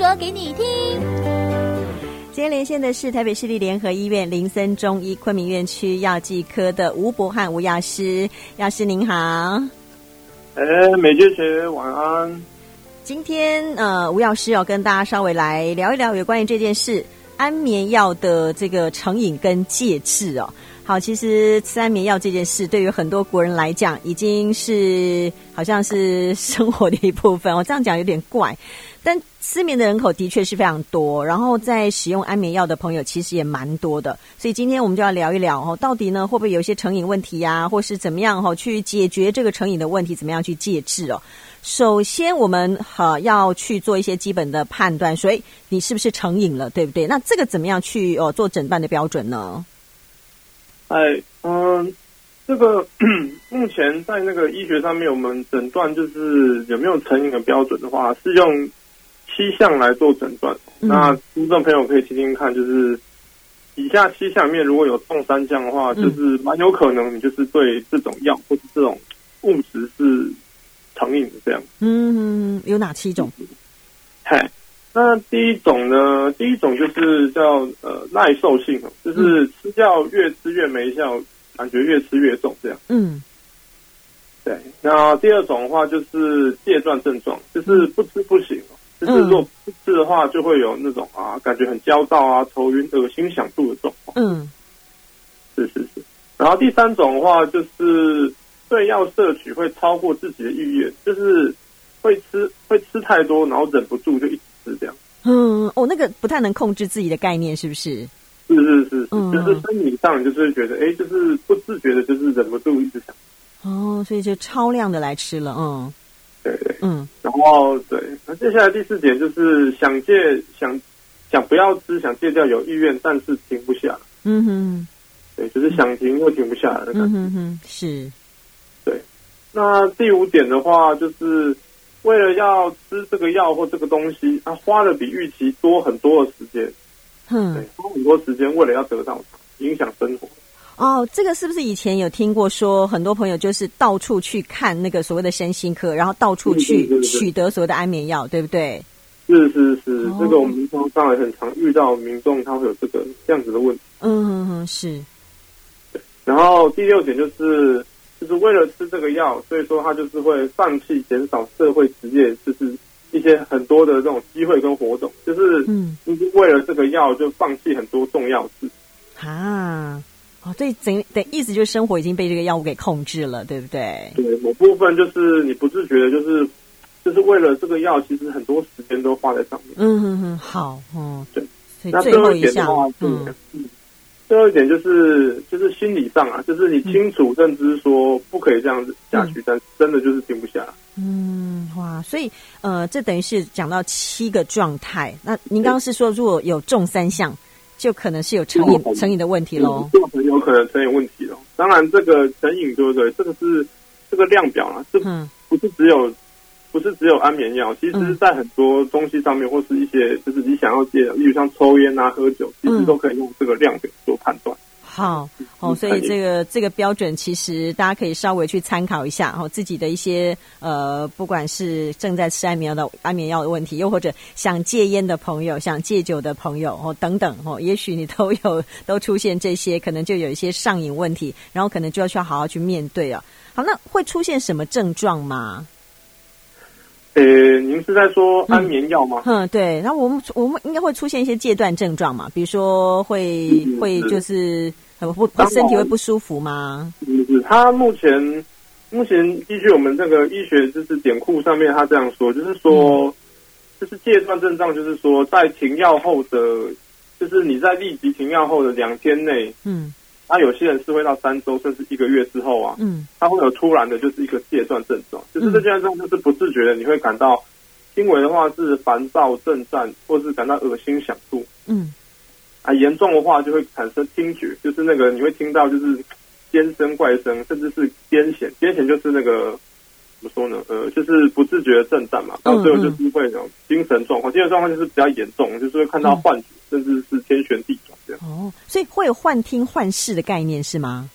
说给你听。今天连线的是台北市立联合医院林森中医昆明院区药剂科的吴博翰吴药师，药师您好。哎，美娟姐晚安。今天呃，吴药师要跟大家稍微来聊一聊有关于这件事，安眠药的这个成瘾跟戒治哦。好，其实吃安眠药这件事，对于很多国人来讲，已经是好像是生活的一部分。我这样讲有点怪，但失眠的人口的确是非常多，然后在使用安眠药的朋友其实也蛮多的。所以今天我们就要聊一聊哦，到底呢会不会有一些成瘾问题呀，或是怎么样哈去解决这个成瘾的问题，怎么样去戒治哦？首先，我们哈要去做一些基本的判断，所以你是不是成瘾了，对不对？那这个怎么样去哦做诊断的标准呢？哎，嗯，这个 目前在那个医学上面，我们诊断就是有没有成瘾的标准的话，是用七项来做诊断。嗯、那听众朋友可以听听看，就是以下七项里面如果有中三项的话，就是蛮有可能你就是对这种药或者这种物质是成瘾是这样。嗯，有哪七种？嗨。那第一种呢？第一种就是叫呃耐受性，就是吃药越吃越没效，感觉越吃越重这样。嗯，对。那第二种的话就是戒断症状，就是不吃不行，就是如果不吃的话，就会有那种啊感觉很焦躁啊、头晕、恶心、想吐的状况。嗯，是是是。然后第三种的话就是对药摄取会超过自己的意愿，就是会吃会吃太多，然后忍不住就一。直吃这样，嗯，哦，那个不太能控制自己的概念，是不是？是是是，嗯，就是生理上就是觉得，哎，就是不自觉的，就是忍不住一直想，哦，所以就超量的来吃了，嗯，对对，嗯，然后对，那接下来第四点就是想戒，想想不要吃，想戒掉有意愿，但是停不下，嗯哼，对，就是想停又停不下来的感觉，嗯哼哼，是，对，那第五点的话就是。为了要吃这个药或这个东西，他花了比预期多很多的时间，嗯，对，花很多时间为了要得到它，影响生活。哦，这个是不是以前有听过说，很多朋友就是到处去看那个所谓的身心科，然后到处去取得所谓的安眠药，对不对？是是是，这个我们平常上来很常遇到民众，他会有这个这样子的问题。嗯嗯嗯，是。然后第六点就是。就是为了吃这个药，所以说他就是会放弃减少社会职业，就是一些很多的这种机会跟活动，就是嗯，为了这个药就放弃很多重要事啊。哦，对，等等，意思就是生活已经被这个药物给控制了，对不对？对，某部分就是你不自觉的，就是就是为了这个药，其实很多时间都花在上面。嗯嗯嗯，好，嗯，对。那最后一项，嗯。最后一点就是，就是心理上啊，就是你清楚认知说不可以这样子下去，嗯、但真的就是停不下。嗯，哇，所以呃，这等于是讲到七个状态。那您刚刚是说，如果有中三项，就可能是有成瘾成瘾的问题喽？很有可能成瘾问题喽。当然，这个成瘾对不对？这个是这个量表啊，这不是只有。不是只有安眠药，其实，在很多东西上面，或是一些就是你想要戒的，例如像抽烟啊、喝酒，其实都可以用这个量表做判断。好，哦，所以这个这个标准，其实大家可以稍微去参考一下，哦，自己的一些呃，不管是正在吃安眠药的安眠药的问题，又或者想戒烟的朋友、想戒酒的朋友，哦，等等，哦，也许你都有 都出现这些，可能就有一些上瘾问题，然后可能就要去好好去面对啊。好，那会出现什么症状吗？呃，您是在说安眠药吗？嗯，对。然后我们我们应该会出现一些戒断症状嘛，比如说会会就是不不身体会不舒服吗？是是，他目前目前依据我们这个医学知识典库上面，他这样说，就是说，就是戒断症状，就是说在停药后的，就是你在立即停药后的两天内，嗯。那、啊、有些人是会到三周甚至一个月之后啊，嗯，他会有突然的，就是一个戒断症状，就是这戒断症状就是不自觉的，你会感到轻微的话是烦躁、震颤，或是感到恶心、想吐，嗯，啊，严重的话就会产生听觉，就是那个你会听到就是尖声、怪声，甚至是癫痫，癫痫就是那个。怎么说呢？呃，就是不自觉的震颤嘛，到最后就是会有精神状况。精神状况就是比较严重，就是会看到幻觉，甚至是天旋地转这样。哦，所以会有幻听幻视的概念是吗？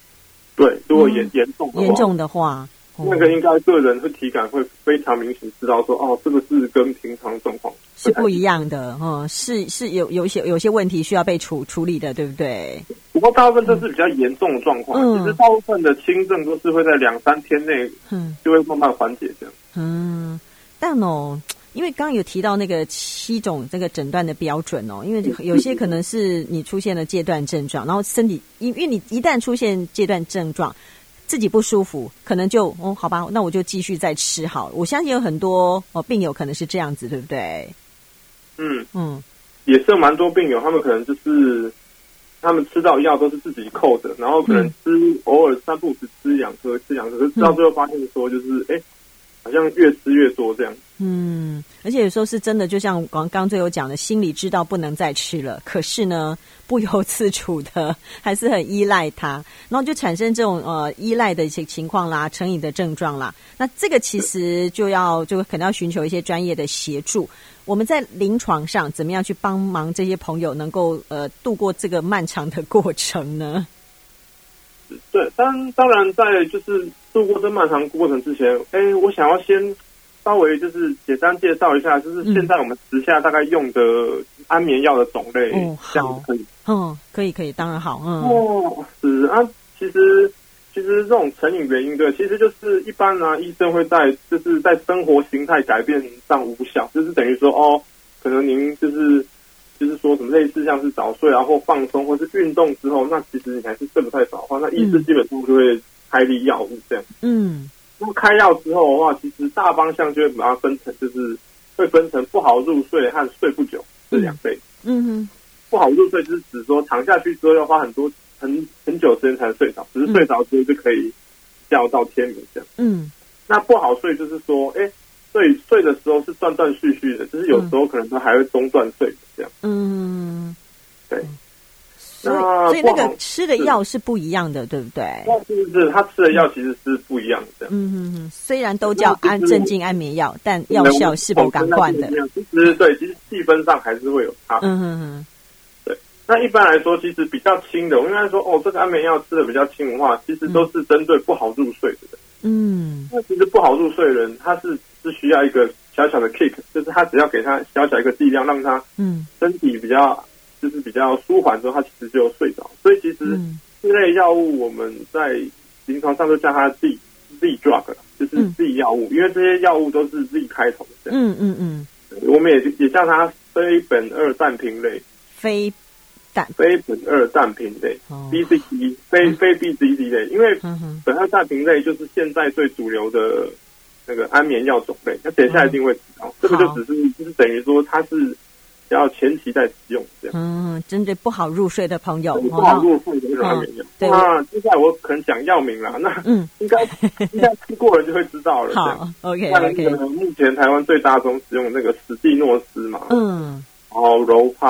对，如果严严重严重的话，那个应该个人会体感会非常明显，知道说哦，这个是跟平常状况是不一样的，哦，是是有有些有些问题需要被处处理的，对不对？不过大部分都是比较严重的状况，嗯、其实大部分的轻症都是会在两三天内，嗯，就会慢慢缓解这样。嗯，但哦，因为刚刚有提到那个七种这个诊断的标准哦，因为有些可能是你出现了戒断症状，然后身体因因为你一旦出现戒断症状。自己不舒服，可能就哦，好吧，那我就继续再吃好了。我相信有很多哦病友可能是这样子，对不对？嗯嗯，也是有蛮多病友，他们可能就是他们吃到药都是自己扣的，然后可能吃、嗯、偶尔三不五时吃两颗，吃两颗，可是到最后发现说就是哎。嗯诶好像越吃越多这样。嗯，而且有时候是真的，就像刚刚最后讲的，心里知道不能再吃了，可是呢，不由自主的还是很依赖它，然后就产生这种呃依赖的一些情况啦，成瘾的症状啦。那这个其实就要就可能要寻求一些专业的协助。我们在临床上怎么样去帮忙这些朋友能够呃度过这个漫长的过程呢？对，当当然在就是度过这漫长过程之前，哎，我想要先稍微就是简单介绍一下，就是现在我们时下大概用的安眠药的种类，嗯，这样可以，嗯，可以可以，当然好，嗯，哦，是啊，其实其实这种成瘾原因对，其实就是一般呢、啊，医生会在就是在生活形态改变上无效，就是等于说哦，可能您就是。就是说什么类似像是早睡啊，或放松，或是运动之后，那其实你还是睡不太着的话，那医师基本上就会开立药物这样。嗯，那么开药之后的话，其实大方向就会把它分成，就是会分成不好入睡和睡不久这两类。嗯哼，不好入睡就是指说躺下去之后要花很多很很久时间才能睡着，只是睡着之后就可以叫到天明这样。嗯，那不好睡就是说，哎。睡睡的时候是断断续续的，就是有时候可能他还会中断睡这样。嗯，对。所以所以那个吃的药是不一样的，对不对？是不是？他吃的药其实是不一样的。嗯嗯嗯。虽然都叫安镇静安眠药，但药效是不更换的。其实对，其实细分上还是会有差。嗯嗯嗯。对。那一般来说，其实比较轻的，我应该说，哦，这个安眠药吃的比较轻的话，其实都是针对不好入睡的人。嗯。那其实不好入睡的人，他是。是需要一个小小的 kick，就是他只要给他小小一个剂量，让他嗯身体比较就是比较舒缓之后，他其实就睡着。所以其实这类药物我们在临床上都叫它 Z Z drug，就是 Z 药物，因为这些药物都是 Z 开头的。嗯嗯嗯，我们也也叫它非苯二氮平类，非氮非苯二氮平类，BCD 非非 BCD 类，因为苯二氮平类就是现在最主流的。那个安眠药种类，那等一下一定会知道。嗯、这个就只是就是等于说，它是要前期在使用这样。嗯，针对不好入睡的朋友，不好入睡的那种安眠药。哦、对，那接下来我可能讲药名啦。那嗯，应该应该吃过了就会知道了。好，OK 那 OK。目前台湾最大宗使用那个史蒂诺斯嘛，嗯，然后柔拍、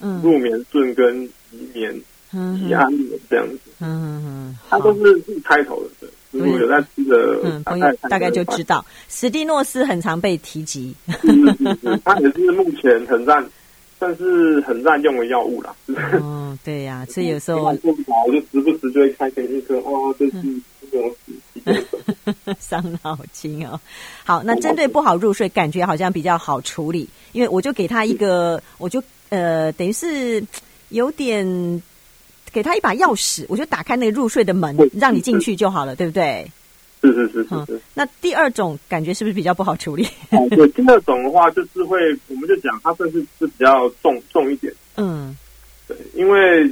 嗯、入眠顺跟怡眠、怡安眠这样子，嗯嗯嗯，它都是开头的。对如果有在吃的，嗯，朋友大概就知道，史蒂诺斯很常被提及。是是是，它也是目前很占，算是很占用的药物啦。哦，对呀、啊，所以有时候我就时不时就会开给一颗哦，这是这种 伤脑筋哦。好，那针对不好入睡，感觉好像比较好处理，因为我就给他一个，我就呃，等于是有点。给他一把钥匙，我就打开那个入睡的门，让你进去就好了，对不对？是是是是，是、嗯。那第二种感觉是不是比较不好处理？对，第二种的话就是会，我们就讲它算是是比较重重一点。嗯，对，因为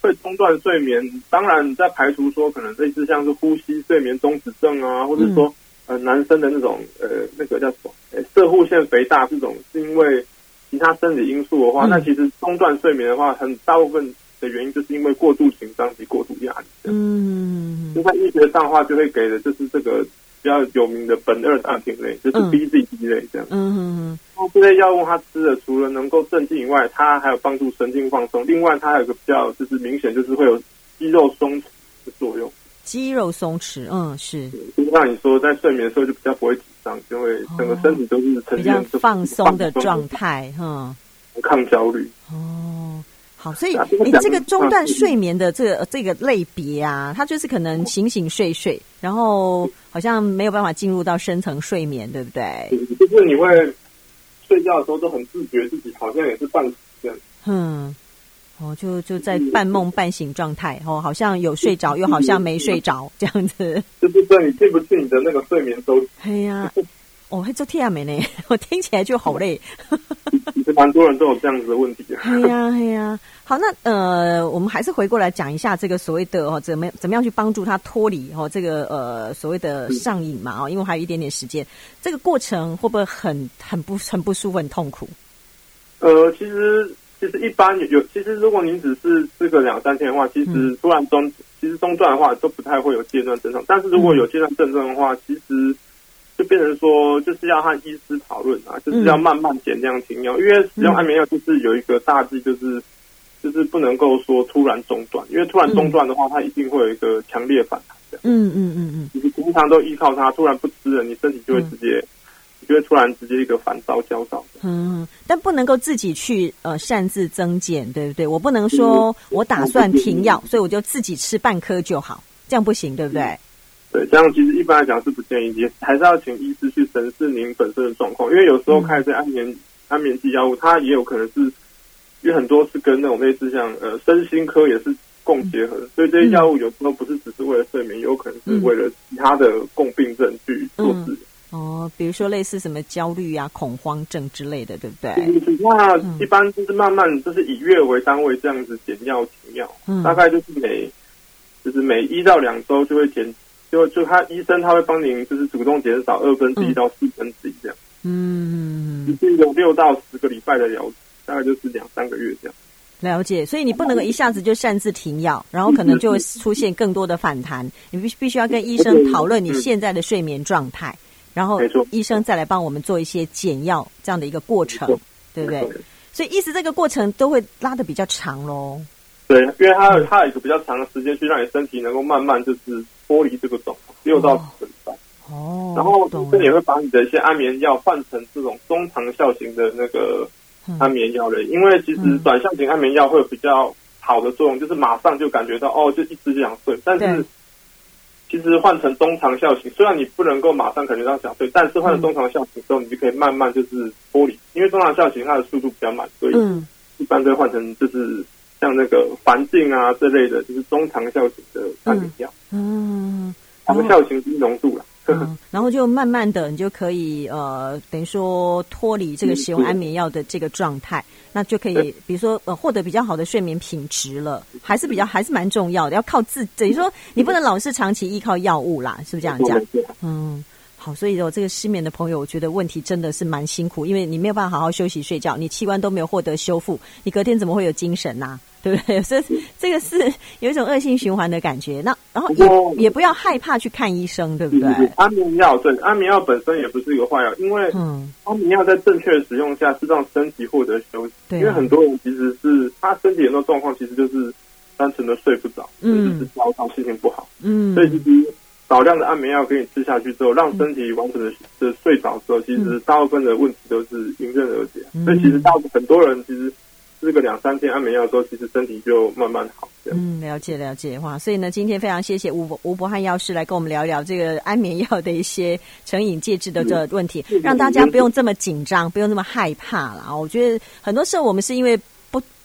会中断睡眠，当然在排除说可能类似像是呼吸睡眠中止症啊，或者说、嗯、呃男生的那种呃那个叫什么呃射护腺肥大这种，是因为其他生理因素的话，嗯、那其实中断睡眠的话，很大部分。的原因就是因为过度紧张及过度压力。嗯，就在医学上的话，就会给的就是这个比较有名的苯二氮平类，就是 BZD 类这样。嗯嗯嗯。然后这类药物它吃的除了能够镇静以外，它还有帮助神经放松。另外，它还有个比较就是明显，就是会有肌肉松弛的作用。肌肉松弛，嗯，是。就像你说，在睡眠的时候就比较不会紧张，就会整个身体都是呈现比较放松的状态，哈，抗焦虑。哦。好，所以你这个中断睡眠的这个这个类别啊，它就是可能醒醒睡睡，然后好像没有办法进入到深层睡眠，对不对？就是你会睡觉的时候都很自觉自己好像也是半醒这样。嗯，哦，就就在半梦半醒状态，哦，好像有睡着，又好像没睡着，这样子。就是对你进不进你的那个睡眠周期？哎呀。哦，还做天啊美呢，我听起来就好累。蛮多人都有这样子的问题。哎呀，哎呀，好，那呃，我们还是回过来讲一下这个所谓的哦，怎么怎么样去帮助他脱离哦这个呃所谓的上瘾嘛哦，因为还有一点点时间，这个过程会不会很很不很不舒服、很痛苦？呃，其实其实一般有，其实如果您只是这个两三天的话，其实突然中、嗯、其实中断的话都不太会有戒断症状，但是如果有戒断症状的话，其实。就变成说，就是要和医师讨论啊，就是要慢慢减量停药，嗯、因为使用安眠药就是有一个大忌，就是就是不能够说突然中断，因为突然中断的话，它一定会有一个强烈反弹的。嗯嗯嗯嗯，你平常都依靠它，突然不吃了，你身体就会直接，嗯、你就会突然直接一个烦躁焦躁。嗯，但不能够自己去呃擅自增减，对不对？我不能说我打算停药，所以我就自己吃半颗就好，这样不行，对不对？对，这样其实一般来讲是不建议，也还是要请医师去审视您本身的状况，因为有时候开这安眠、嗯、安眠剂药物，它也有可能是，因为很多是跟那种类似像呃身心科也是共结合所以这些药物有时候不是只是为了睡眠，有可能是为了其他的共病症去做治疗、嗯。哦，比如说类似什么焦虑啊、恐慌症之类的，对不对？那一般就是慢慢就是以月为单位这样子减药停药，嗯、大概就是每就是每一到两周就会减。就就他医生他会帮您，就是主动减少二分之一到四分之一这样，嗯，有六到十个礼拜的疗，大概就是两三个月这样。了解，所以你不能够一下子就擅自停药，然后可能就会出现更多的反弹。你必必须要跟医生讨论你现在的睡眠状态，然后医生再来帮我们做一些减药这样的一个过程，对不对？所以意思这个过程都会拉的比较长喽。对，因为它有它有一个比较长的时间去让你身体能够慢慢就是。脱离这个种六到十个礼拜哦，然后医生也会把你的一些安眠药换成这种中长效型的那个安眠药类，因为其实短效型安眠药会有比较好的作用，就是马上就感觉到哦，就一直就想睡。但是其实换成中长效型，虽然你不能够马上感觉到想睡，但是换成中长效型之后，你就可以慢慢就是脱离，因为中长效型它的速度比较慢，所以一般都会换成就是。像那个环境啊这类的，就是中长效型的安眠药，嗯，长效型低浓度了，嗯，然后就慢慢的，你就可以呃，等于说脱离这个使用安眠药的这个状态，嗯、那就可以，比如说呃，获得比较好的睡眠品质了，还是比较还是蛮重要的，要靠自，等于说你不能老是长期依靠药物啦，是不是这样讲？嗯。好，所以有这个失眠的朋友，我觉得问题真的是蛮辛苦，因为你没有办法好好休息睡觉，你器官都没有获得修复，你隔天怎么会有精神呐、啊？对不对？所以这个是有一种恶性循环的感觉。那然后也也不要害怕去看医生，对不对？安眠药对，安眠药本身也不是一个坏药，因为嗯，安眠药在正确的使用下是让身体获得休息。对、啊，因为很多人其实是他身体很多状况，其实就是单纯的睡不着，嗯，就是焦躁，心情不好，嗯，所以其实。少量的安眠药给你吃下去之后，让身体完整的的睡着之后，其实大部分的问题都是迎刃而解。所以其实大部分很多人其实吃个两三天安眠药之后，其实身体就慢慢好。嗯，了解了解哇。所以呢，今天非常谢谢吴吴伯翰药师来跟我们聊一聊这个安眠药的一些成瘾戒治的这个问题，让大家不用这么紧张，不用那么害怕了啊。我觉得很多时候我们是因为。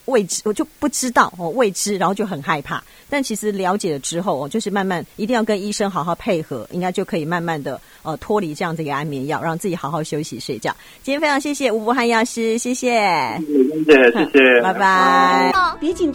未知，我就不知道哦，未知，然后就很害怕。但其实了解了之后，哦，就是慢慢一定要跟医生好好配合，应该就可以慢慢的呃脱离这样子一个安眠药，让自己好好休息睡觉。今天非常谢谢吴博汉药师，谢谢，谢谢，谢谢，拜拜。别紧张。